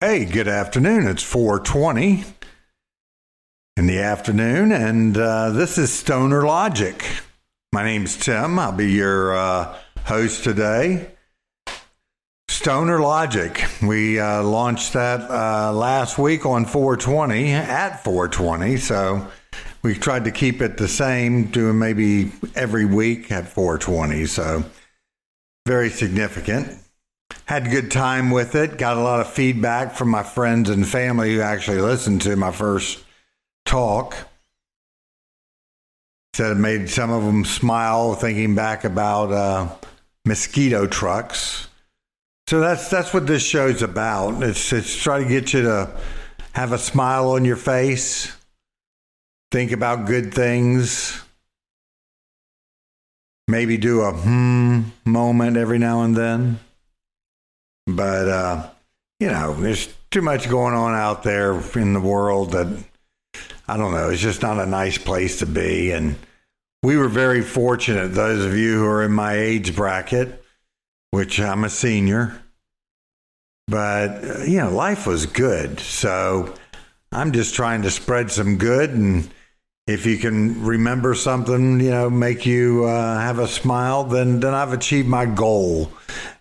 Hey, good afternoon. It's 420 in the afternoon, and uh, this is Stoner Logic. My name's Tim. I'll be your uh, host today. Stoner Logic. We uh, launched that uh, last week on 420 at 420, so we tried to keep it the same, doing maybe every week at 420. So very significant had a good time with it. Got a lot of feedback from my friends and family who actually listened to my first talk. Said it made some of them smile thinking back about uh, mosquito trucks. So that's that's what this show's about. It's it's try to get you to have a smile on your face, think about good things, maybe do a hmm moment every now and then. But, uh, you know, there's too much going on out there in the world that I don't know. It's just not a nice place to be. And we were very fortunate, those of you who are in my age bracket, which I'm a senior. But, you know, life was good. So I'm just trying to spread some good. And if you can remember something, you know, make you uh, have a smile, then, then I've achieved my goal,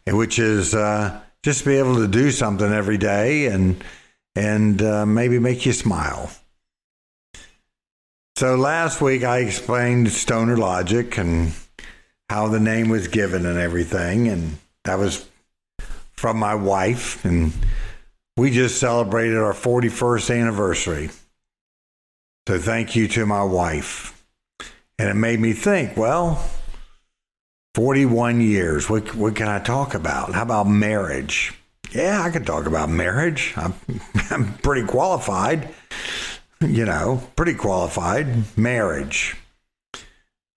which is, uh, just be able to do something every day and and uh, maybe make you smile. So last week I explained stoner logic and how the name was given and everything, and that was from my wife, and we just celebrated our 41st anniversary. So thank you to my wife. And it made me think, well, 41 years. What, what can I talk about? How about marriage? Yeah, I could talk about marriage. I'm, I'm pretty qualified, you know, pretty qualified. Marriage.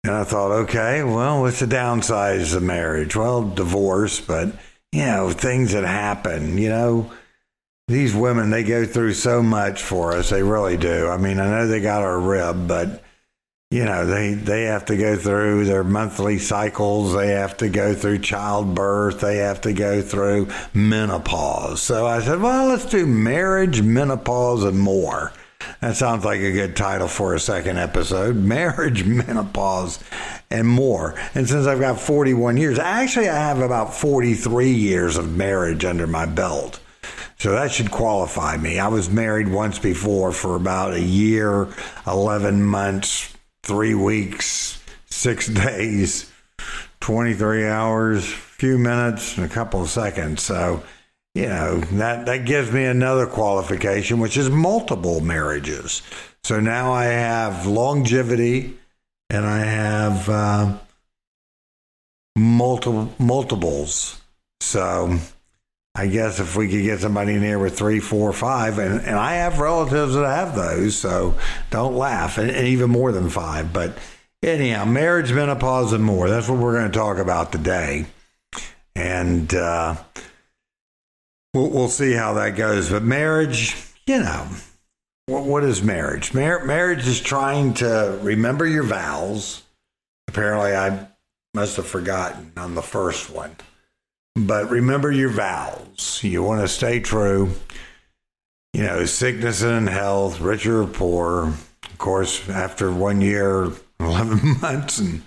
And I thought, okay, well, what's the downsides of marriage? Well, divorce, but, you know, things that happen, you know. These women, they go through so much for us. They really do. I mean, I know they got our rib, but you know they they have to go through their monthly cycles. They have to go through childbirth. They have to go through menopause. So i said well let's do marriage menopause and more. That sounds like a good title for a second episode. Marriage menopause and more. And since i've got 41 years actually i have about 43 years of marriage under my belt. So that should qualify me. I was married once before for about a year, 11 months, three weeks, six days, 23 hours, few minutes, and a couple of seconds. So, you know, that, that gives me another qualification, which is multiple marriages. So now I have longevity and I have uh, multiple multiples. So I guess if we could get somebody in here with three, four, five, and, and I have relatives that have those, so don't laugh, and, and even more than five. But anyhow, marriage, menopause, and more. That's what we're going to talk about today. And uh, we'll, we'll see how that goes. But marriage, you know, what, what is marriage? Mar- marriage is trying to remember your vows. Apparently, I must have forgotten on the first one. But remember your vows. You want to stay true. You know, sickness and health, rich or poor. Of course, after one year, 11 months, and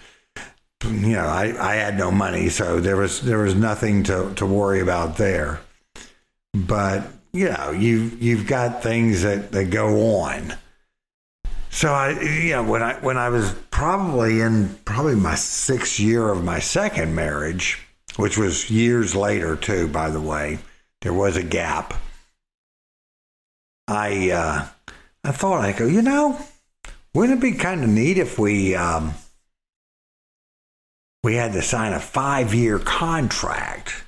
you know, I, I had no money, so there was there was nothing to, to worry about there. But you know, you you've got things that, that go on. So I, you know, when I when I was probably in probably my sixth year of my second marriage, which was years later too. By the way, there was a gap. I uh, I thought I go, you know, wouldn't it be kind of neat if we um, we had to sign a five year contract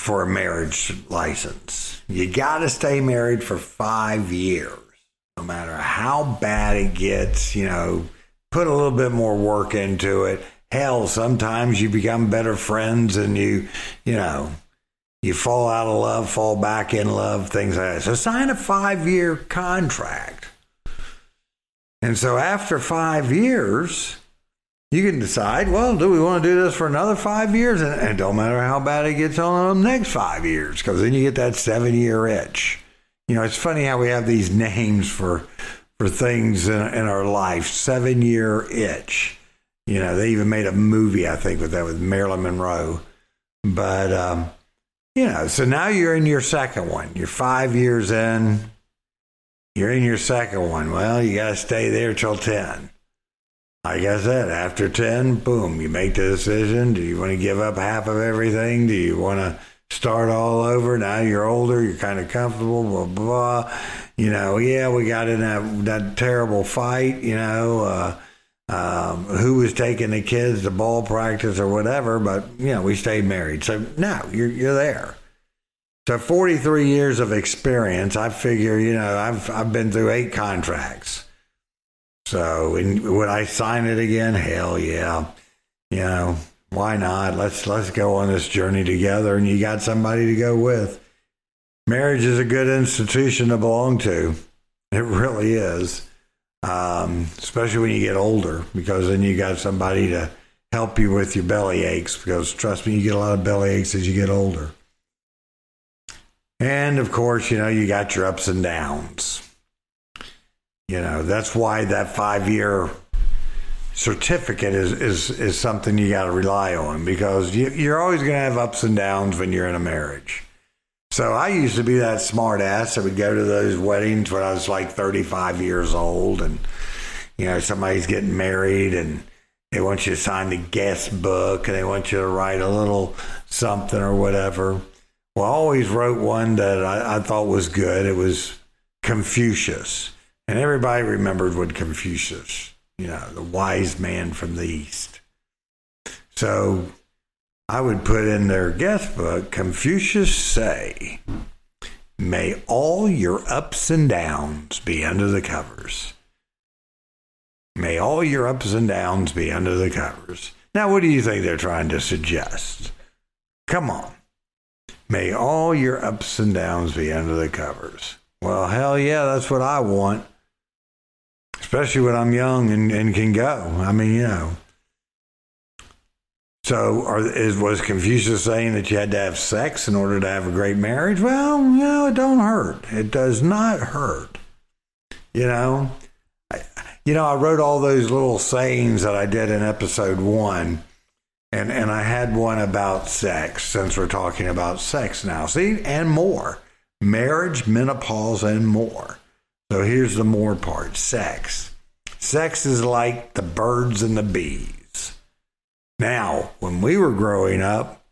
for a marriage license? You got to stay married for five years, no matter how bad it gets. You know, put a little bit more work into it hell, sometimes you become better friends and you, you know, you fall out of love, fall back in love, things like that. So sign a five year contract. And so after five years, you can decide, well, do we want to do this for another five years? And, it don't matter how bad it gets on the next five years, because then you get that seven year itch. You know, it's funny how we have these names for for things in, in our life. Seven year itch. You know, they even made a movie, I think, with that with Marilyn Monroe. But um, you know, so now you're in your second one. You're five years in. You're in your second one. Well, you got to stay there till ten like I said, after 10, boom, you make the decision. Do you want to give up half of everything? Do you want to start all over? Now you're older, you're kind of comfortable, blah, blah. You know, yeah, we got in that, that terrible fight, you know, uh, um, who was taking the kids to ball practice or whatever, but, you know, we stayed married. So, no, you're, you're there. So 43 years of experience, I figure, you know, I've, I've been through eight contracts. So, would I sign it again? Hell yeah. You know, why not? Let's let's go on this journey together, and you got somebody to go with. Marriage is a good institution to belong to. It really is, um, especially when you get older, because then you got somebody to help you with your belly aches. Because trust me, you get a lot of belly aches as you get older. And of course, you know, you got your ups and downs. You know, that's why that five year certificate is, is, is something you got to rely on because you, you're always going to have ups and downs when you're in a marriage. So I used to be that smart ass that would go to those weddings when I was like 35 years old and, you know, somebody's getting married and they want you to sign the guest book and they want you to write a little something or whatever. Well, I always wrote one that I, I thought was good. It was Confucius. And everybody remembered what Confucius, you know, the wise man from the East. So I would put in their guest book Confucius say, May all your ups and downs be under the covers. May all your ups and downs be under the covers. Now, what do you think they're trying to suggest? Come on. May all your ups and downs be under the covers. Well, hell yeah, that's what I want especially when I'm young and, and can go. I mean, you know. So, are, is, was Confucius saying that you had to have sex in order to have a great marriage? Well, you know, it don't hurt. It does not hurt. You know, I, you know, I wrote all those little sayings that I did in episode one, and and I had one about sex since we're talking about sex now. See, and more, marriage, menopause, and more. So here's the more part sex. Sex is like the birds and the bees. Now, when we were growing up,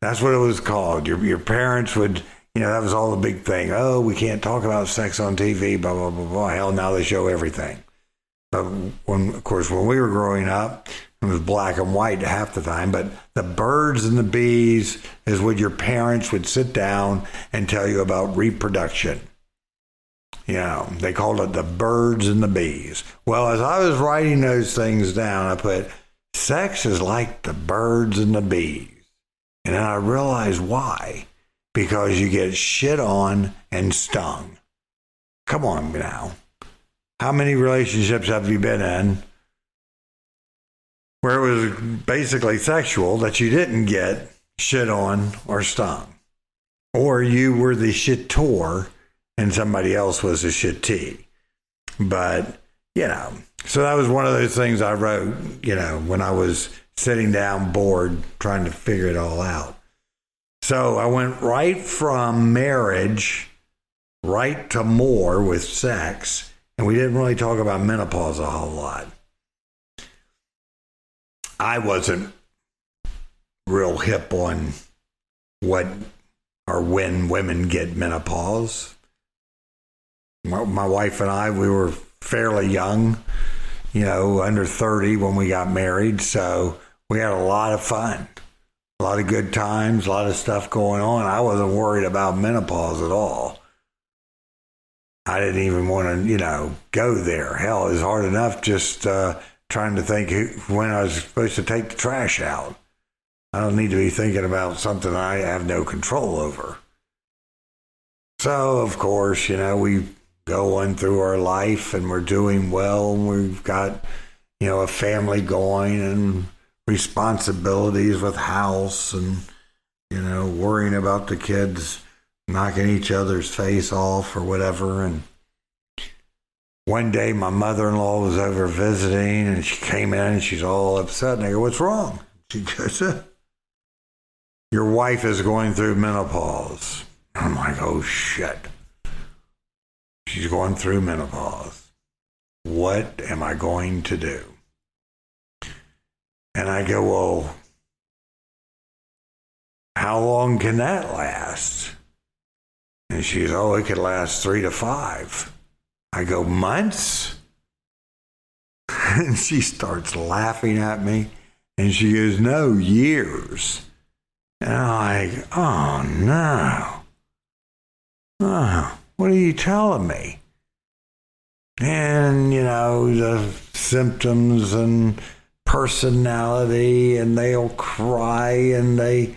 that's what it was called. Your, your parents would, you know, that was all the big thing. Oh, we can't talk about sex on TV, blah, blah, blah, blah. Hell, now they show everything. But when, of course, when we were growing up, it was black and white half the time, but the birds and the bees is what your parents would sit down and tell you about reproduction. You know, they called it the birds and the bees. Well, as I was writing those things down, I put sex is like the birds and the bees. And then I realized why. Because you get shit on and stung. Come on now. How many relationships have you been in where it was basically sexual that you didn't get shit on or stung? Or you were the shitor and somebody else was a shittee. But, you know, so that was one of those things I wrote, you know, when I was sitting down bored trying to figure it all out. So I went right from marriage right to more with sex, and we didn't really talk about menopause a whole lot. I wasn't real hip on what or when women get menopause my, my wife and I, we were fairly young, you know, under 30 when we got married. So we had a lot of fun, a lot of good times, a lot of stuff going on. I wasn't worried about menopause at all. I didn't even want to, you know, go there. Hell, it was hard enough just uh, trying to think when I was supposed to take the trash out. I don't need to be thinking about something I have no control over. So, of course, you know, we going through our life and we're doing well and we've got you know, a family going and responsibilities with house and, you know, worrying about the kids knocking each other's face off or whatever. And one day my mother in law was over visiting and she came in and she's all upset. And I go, What's wrong? She goes, Your wife is going through menopause. I'm like, Oh shit. She's going through menopause. What am I going to do? And I go, Well, how long can that last? And she's, Oh, it could last three to five. I go, Months? And she starts laughing at me. And she goes, No, years. And I'm like, Oh, no. Oh, what are you telling me? And, you know, the symptoms and personality, and they'll cry and they,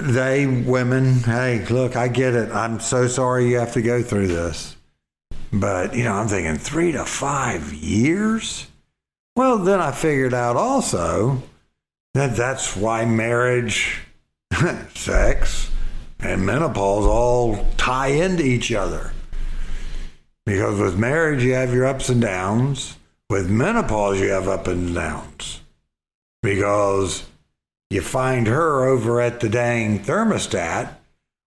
they women, hey, look, I get it. I'm so sorry you have to go through this. But, you know, I'm thinking three to five years? Well, then I figured out also that that's why marriage, sex, and menopause all tie into each other. Because with marriage, you have your ups and downs. With menopause, you have ups and downs. Because you find her over at the dang thermostat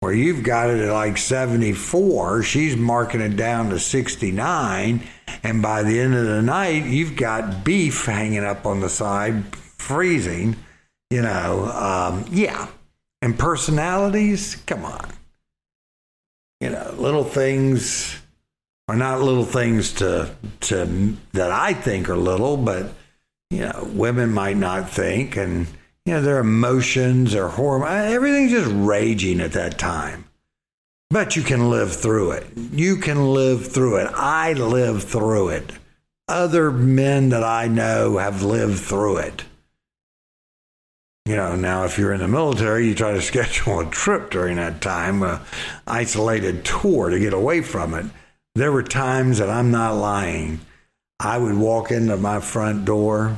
where you've got it at like 74, she's marking it down to 69, and by the end of the night, you've got beef hanging up on the side, freezing, you know. Um, yeah. And personalities, come on. You know, little things are not little things to to that I think are little, but you know, women might not think, and you know, their emotions, their hormones, uh, everything's just raging at that time. But you can live through it. You can live through it. I live through it. Other men that I know have lived through it. You know, now if you're in the military, you try to schedule a trip during that time, a isolated tour to get away from it. There were times that I'm not lying. I would walk into my front door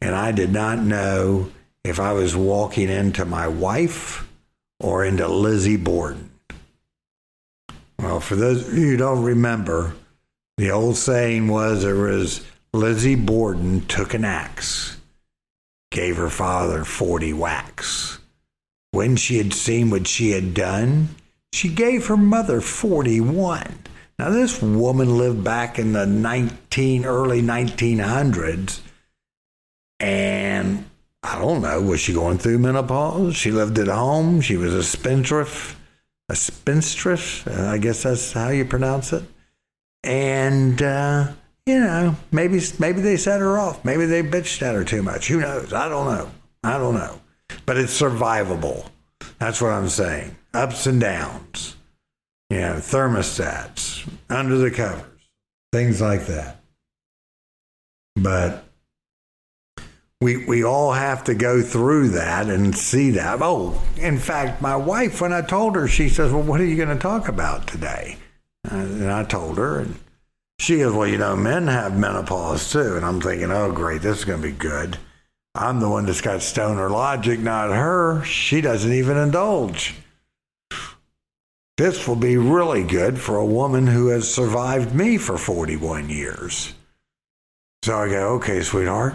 and I did not know if I was walking into my wife or into Lizzie Borden. Well, for those of you who don't remember, the old saying was there was Lizzie Borden took an axe, gave her father 40 whacks. When she had seen what she had done, she gave her mother 41. Now, this woman lived back in the 19, early 1900s, and I don't know, was she going through menopause? She lived at home. She was a spendthrift, a spinstress. I guess that's how you pronounce it. And uh, you know, maybe maybe they set her off. Maybe they bitched at her too much. Who knows? I don't know. I don't know. But it's survivable. That's what I'm saying. Ups and downs. You know, thermostats, under the covers, things like that. But we we all have to go through that and see that. Oh, in fact, my wife, when I told her, she says, "Well, what are you going to talk about today?" And I told her, and she goes, "Well, you know, men have menopause too." And I'm thinking, "Oh, great, this is going to be good." I'm the one that's got stoner logic, not her. She doesn't even indulge. This will be really good for a woman who has survived me for 41 years. So I go, okay, sweetheart,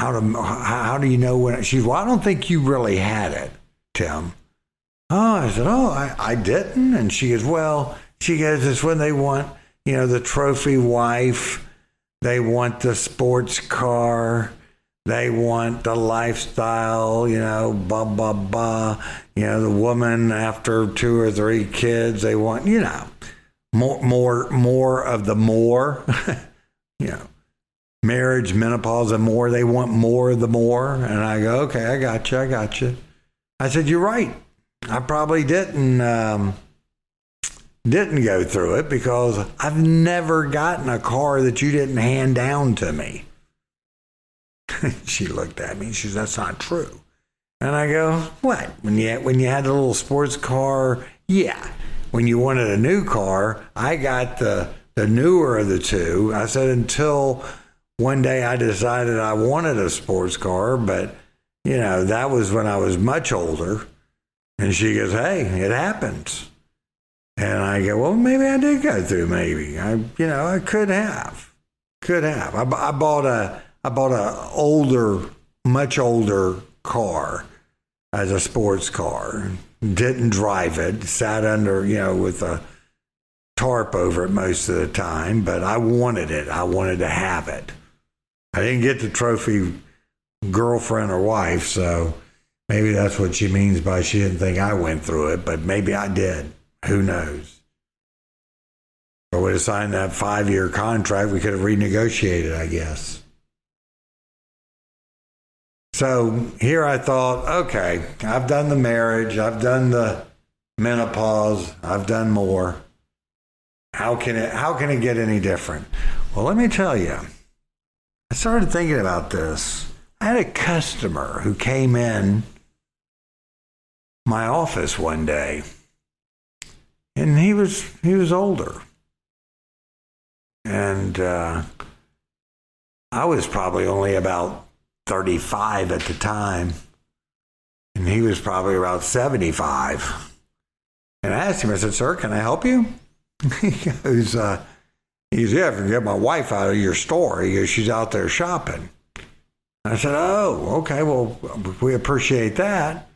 how do how do you know when she's well i don't think you really had it tim oh i said oh i, I didn't and she goes well she goes it's when they want you know the trophy wife they want the sports car they want the lifestyle you know blah blah blah you know the woman after two or three kids they want you know more more more of the more you know marriage, menopause, and more. They want more of the more. And I go, okay, I got you. I got you. I said, you're right. I probably didn't um, didn't go through it because I've never gotten a car that you didn't hand down to me. she looked at me. She said, "That's not true." And I go, "What? When you when you had a little sports car, yeah. When you wanted a new car, I got the the newer of the two. I said until one day I decided I wanted a sports car, but you know, that was when I was much older. And she goes, Hey, it happens. And I go, Well, maybe I did go through, maybe. I, you know, I could have. Could have. I, I bought a, I bought a older, much older car as a sports car. Didn't drive it, sat under, you know, with a tarp over it most of the time, but I wanted it. I wanted to have it. I didn't get the trophy girlfriend or wife, so maybe that's what she means by she didn't think I went through it, but maybe I did. Who knows? If I would have signed that five year contract, we could have renegotiated, I guess. So here I thought, okay, I've done the marriage, I've done the menopause, I've done more. How can it how can it get any different? Well, let me tell you. I started thinking about this. I had a customer who came in my office one day and he was he was older. And uh, i was probably only about 35 at the time. And he was probably about 75 and i asked him i said sir can i help you? He goes uh, he goes yeah if you get my wife out of your store. He goes she's out there shopping. I said, Oh, okay, well, we appreciate that.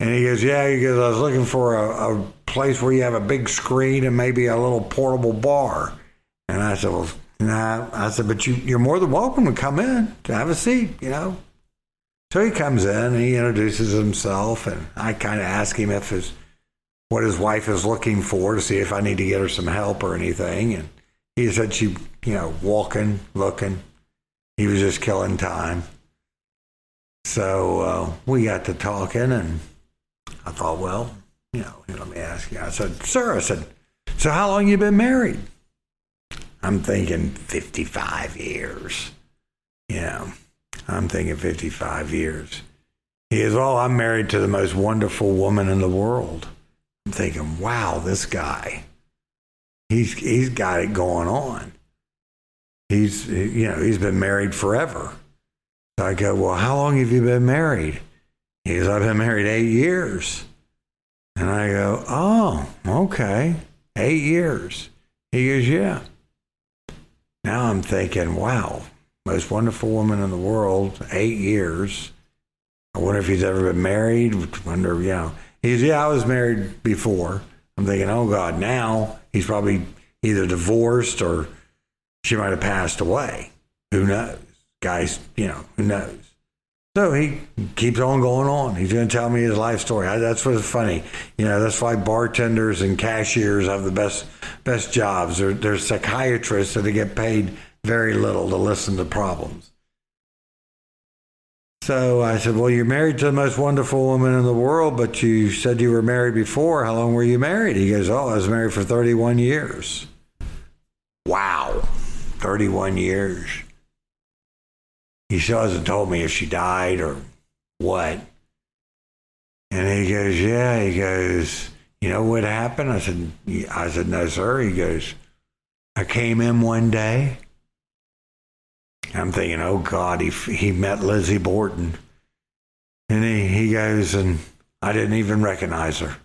And he goes, Yeah, he goes, I was looking for a, a place where you have a big screen and maybe a little portable bar. And I said, Well, nah. I said, But you, you're more than welcome to come in to have a seat, you know. So he comes in and he introduces himself, and I kind of ask him if his what his wife is looking for to see if I need to get her some help or anything. And he said she, you know, walking, looking. He was just killing time. So uh, we got to talking, and I thought, well, you know, let me ask you. I said, sir, I said, so how long you been married? I'm thinking 55 years. Yeah, I'm thinking 55 years. He is, oh, I'm married to the most wonderful woman in the world. I'm thinking, wow, this guy, he's, he's got it going on he's you know he's been married forever. So I go, well, how long have you been married? He goes, I've been married eight years. And I go, oh, okay, eight years. He goes, yeah. Now I'm thinking, wow, most wonderful woman in the world, eight years. I wonder if he's ever been married. Wonder, you know. He's, yeah, I was married before. I'm thinking, oh God, now he's probably either divorced or she might have passed away. Who knows? Guys, you know, who knows? So he keeps on going on. He's going to tell me his life story. I, that's what's funny. You know, that's why bartenders and cashiers have the best best jobs. They're, they're psychiatrists that they get paid very little to listen to problems. So I said, Well, you're married to the most wonderful woman in the world, but you said you were married before. How long were you married? He goes, Oh, I was married for 31 years. Wow. 31 years. He still hasn't told me if she died or what. And he goes, Yeah. He goes, You know what happened? I said, I said, No, sir. He goes, I came in one day. I'm thinking, Oh God, he, he met Lizzie Borden. And he, he goes, And I didn't even recognize her.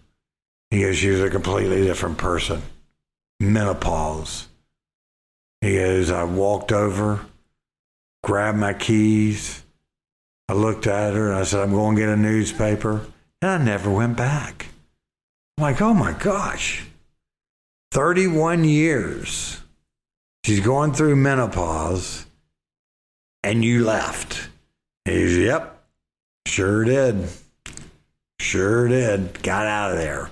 He goes, She was a completely different person. Menopause he goes, I walked over, grabbed my keys. I looked at her and I said, I'm going to get a newspaper. And I never went back. I'm like, oh my gosh. 31 years. She's going through menopause and you left. He's, yep, sure did. Sure did. Got out of there.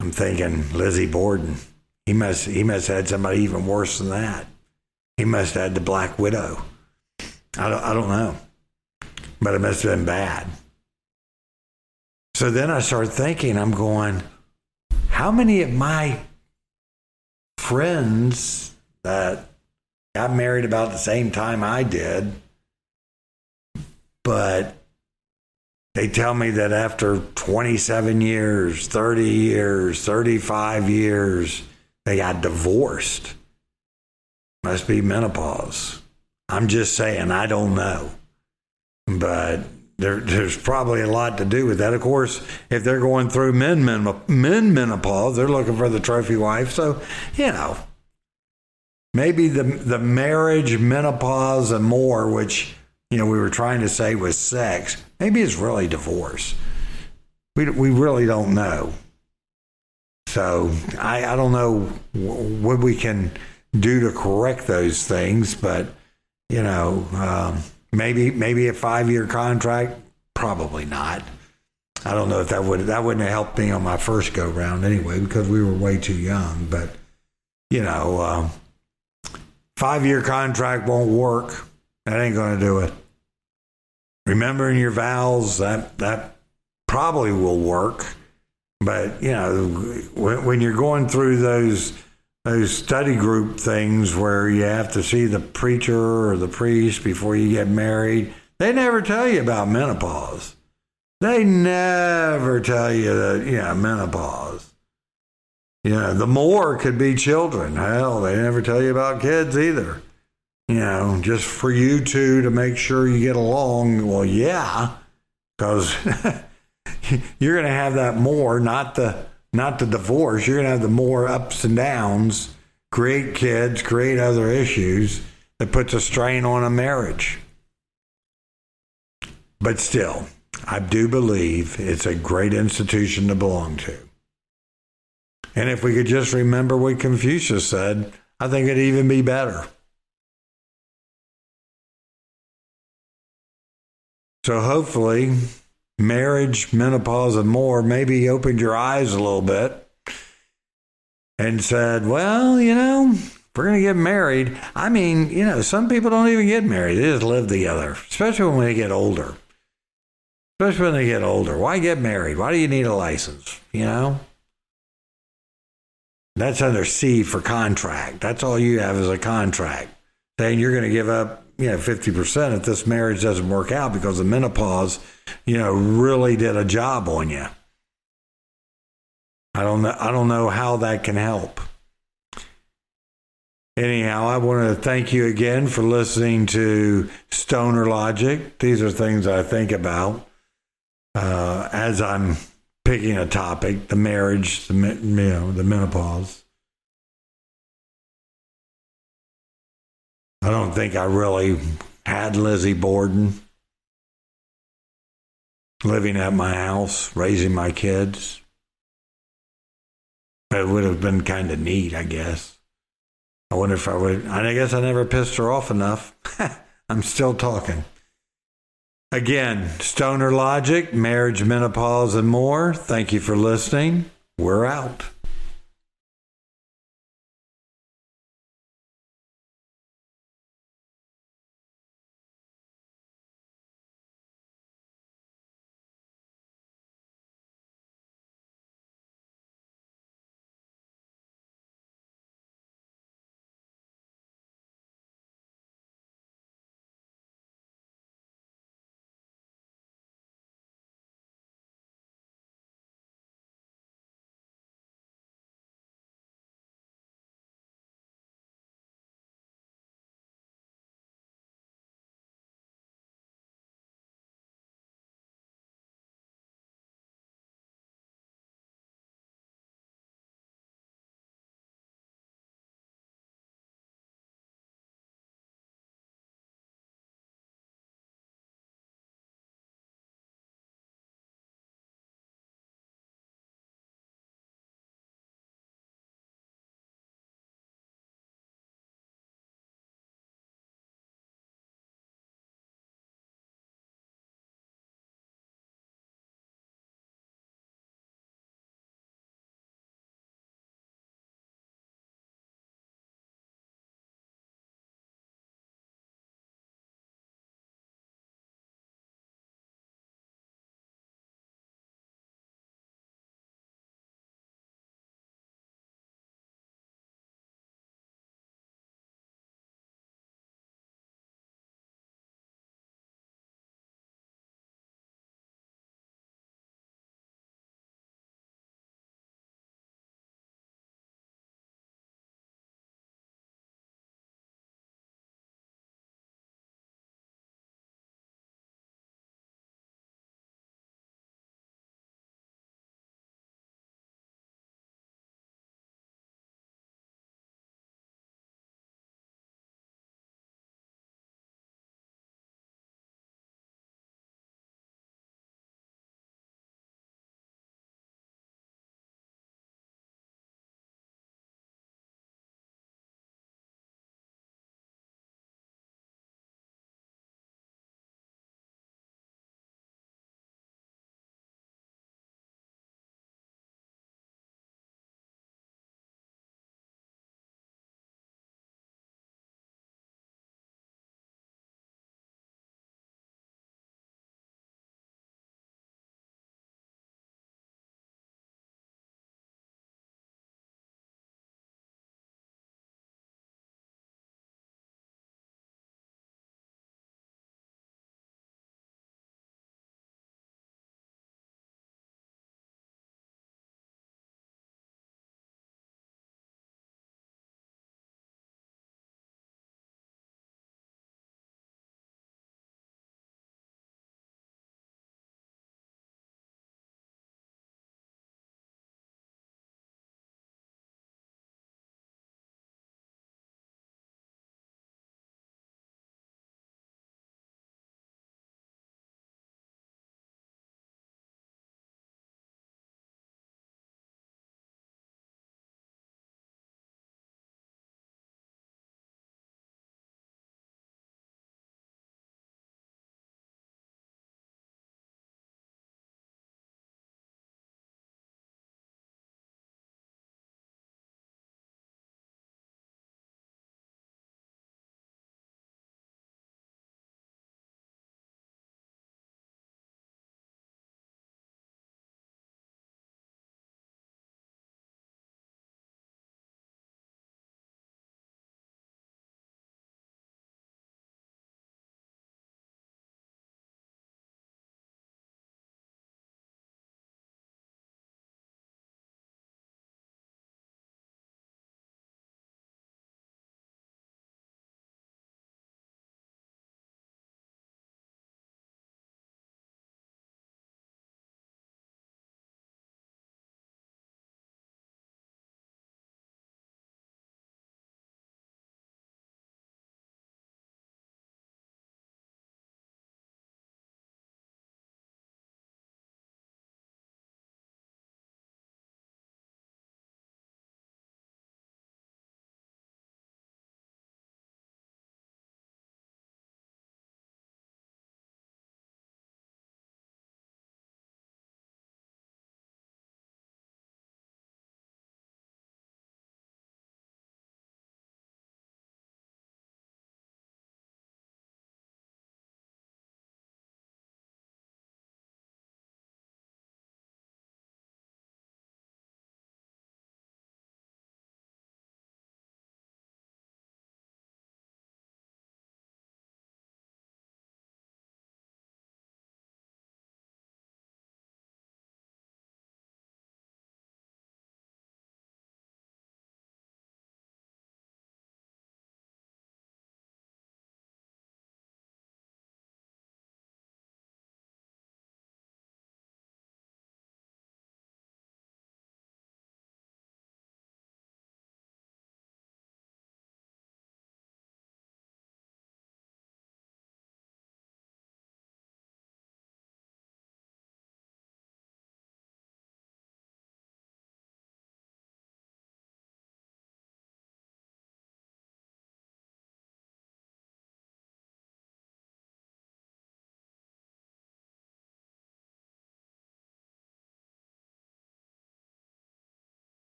I'm thinking Lizzie Borden. He must he must have had somebody even worse than that. He must have had the Black Widow. I don't I don't know. But it must have been bad. So then I started thinking, I'm going, how many of my friends that got married about the same time I did, but they tell me that after 27 years, 30 years, 35 years, they got divorced. Must be menopause. I'm just saying, I don't know. But there, there's probably a lot to do with that. Of course, if they're going through men, men, men menopause, they're looking for the trophy wife. So, you know, maybe the the marriage, menopause, and more, which you know we were trying to say was sex, maybe it's really divorce. We we really don't know. So I I don't know what we can do to correct those things, but you know. Um, Maybe maybe a five year contract. Probably not. I don't know if that would that wouldn't have helped me on my first go round anyway because we were way too young. But you know, um, five year contract won't work. That ain't going to do it. Remembering your vows that that probably will work. But you know, when, when you're going through those those study group things where you have to see the preacher or the priest before you get married. They never tell you about menopause. They never tell you that, you know, menopause. You know, the more could be children. Hell, they never tell you about kids either. You know, just for you two to make sure you get along. Well, yeah, because you're going to have that more, not the not the divorce. You're going to have the more ups and downs, create kids, create other issues that puts a strain on a marriage. But still, I do believe it's a great institution to belong to. And if we could just remember what Confucius said, I think it'd even be better. So hopefully, marriage, menopause, and more, maybe opened your eyes a little bit and said, well, you know, we're going to get married. I mean, you know, some people don't even get married, they just live together, especially when they get older. Especially when they get older. Why get married? Why do you need a license? You know? That's under C for contract. That's all you have is a contract saying you're going to give up you know, 50% if this marriage doesn't work out because the menopause, you know, really did a job on you. I don't know, I don't know how that can help. Anyhow, I want to thank you again for listening to Stoner Logic. These are things I think about uh, as I'm picking a topic: the marriage, the you know, the menopause. I don't think I really had Lizzie Borden living at my house, raising my kids. It would have been kind of neat, I guess. I wonder if I would. I guess I never pissed her off enough. I'm still talking. Again, Stoner Logic, marriage, menopause, and more. Thank you for listening. We're out.